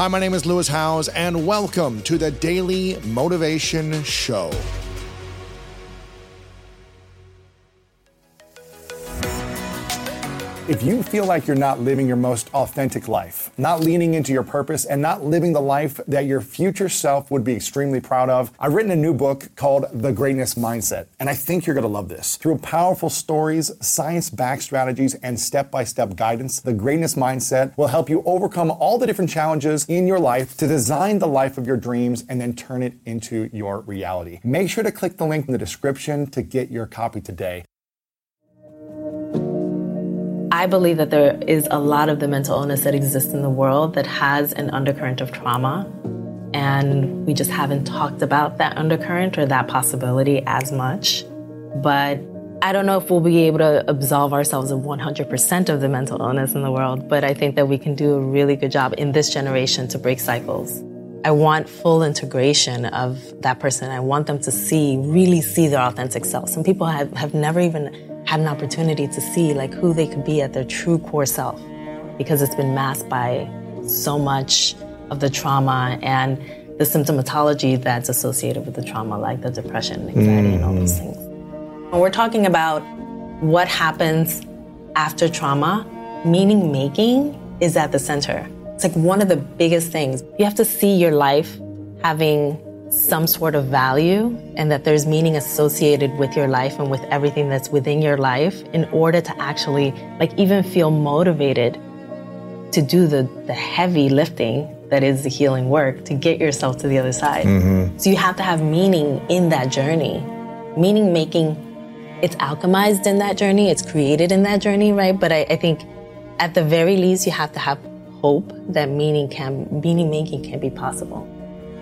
Hi, my name is Lewis Howes, and welcome to the Daily Motivation Show. If you feel like you're not living your most authentic life, not leaning into your purpose, and not living the life that your future self would be extremely proud of, I've written a new book called The Greatness Mindset, and I think you're gonna love this. Through powerful stories, science backed strategies, and step by step guidance, The Greatness Mindset will help you overcome all the different challenges in your life to design the life of your dreams and then turn it into your reality. Make sure to click the link in the description to get your copy today. I believe that there is a lot of the mental illness that exists in the world that has an undercurrent of trauma. And we just haven't talked about that undercurrent or that possibility as much. But I don't know if we'll be able to absolve ourselves of 100% of the mental illness in the world, but I think that we can do a really good job in this generation to break cycles. I want full integration of that person. I want them to see, really see their authentic self. Some people have, have never even had an opportunity to see like who they could be at their true core self because it's been masked by so much of the trauma and the symptomatology that's associated with the trauma, like the depression, anxiety, mm. and all those mm. things. When we're talking about what happens after trauma, meaning making is at the center. It's like one of the biggest things. You have to see your life having some sort of value and that there's meaning associated with your life and with everything that's within your life in order to actually like even feel motivated to do the, the heavy lifting that is the healing work to get yourself to the other side. Mm-hmm. So you have to have meaning in that journey. Meaning making, it's alchemized in that journey, it's created in that journey, right? But I, I think at the very least, you have to have hope that meaning can, meaning making can be possible.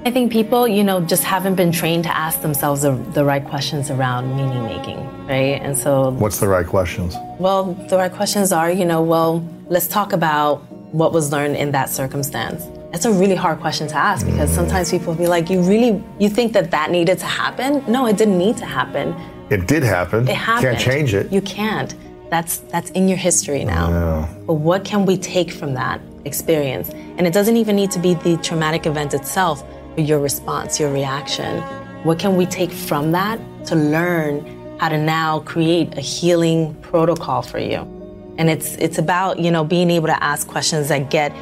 I think people, you know, just haven't been trained to ask themselves the, the right questions around meaning making, right? And so. What's the right questions? Well, the right questions are, you know, well, let's talk about what was learned in that circumstance. That's a really hard question to ask because mm. sometimes people be like, you really, you think that that needed to happen? No, it didn't need to happen. It did happen. It happened. Can't change it. You can't. That's that's in your history now. Yeah. But what can we take from that experience? And it doesn't even need to be the traumatic event itself your response, your reaction. What can we take from that to learn how to now create a healing protocol for you? And it's it's about, you know, being able to ask questions that get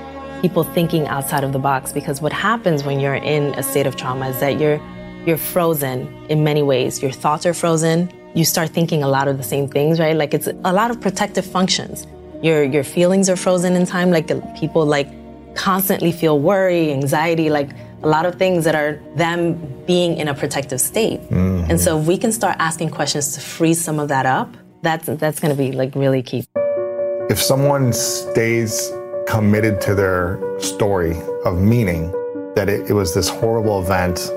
people thinking outside of the box because what happens when you're in a state of trauma is that you're you're frozen in many ways. Your thoughts are frozen. You start thinking a lot of the same things, right? Like it's a lot of protective functions. Your your feelings are frozen in time like people like constantly feel worry, anxiety, like a lot of things that are them being in a protective state. Mm-hmm. And so if we can start asking questions to free some of that up, that's that's going to be like really key. If someone stays committed to their story of meaning that it, it was this horrible event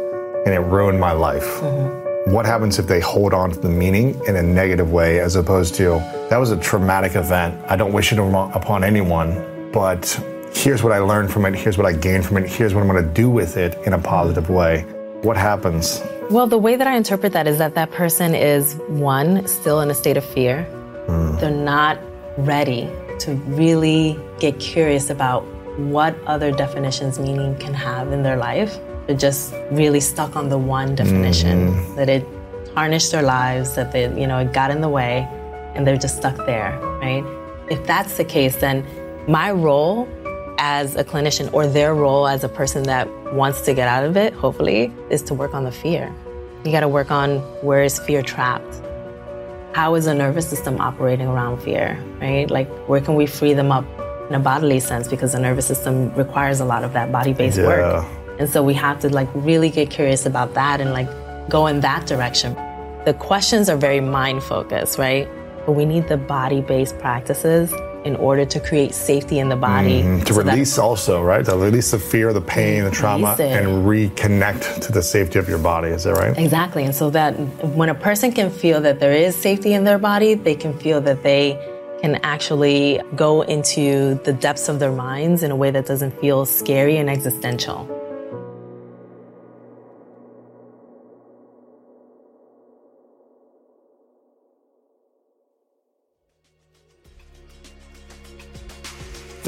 and it ruined my life. Mm-hmm. What happens if they hold on to the meaning in a negative way as opposed to that was a traumatic event. I don't wish it upon anyone, but here's what I learned from it, here's what I gained from it, here's what I'm going to do with it in a positive way. What happens? Well, the way that I interpret that is that that person is one, still in a state of fear. Mm. They're not ready to really get curious about what other definitions meaning can have in their life. They're just really stuck on the one definition mm. that it tarnished their lives, that they, you know, it got in the way, and they're just stuck there, right? If that's the case, then my role as a clinician or their role as a person that wants to get out of it, hopefully, is to work on the fear. You got to work on where is fear trapped? How is the nervous system operating around fear, right? Like, where can we free them up in a bodily sense? Because the nervous system requires a lot of that body based yeah. work. And so we have to, like, really get curious about that and, like, go in that direction. The questions are very mind focused, right? But we need the body based practices in order to create safety in the body. Mm-hmm. To so release also, right? To release the fear, the pain, the trauma, and reconnect to the safety of your body. Is that right? Exactly. And so that when a person can feel that there is safety in their body, they can feel that they can actually go into the depths of their minds in a way that doesn't feel scary and existential.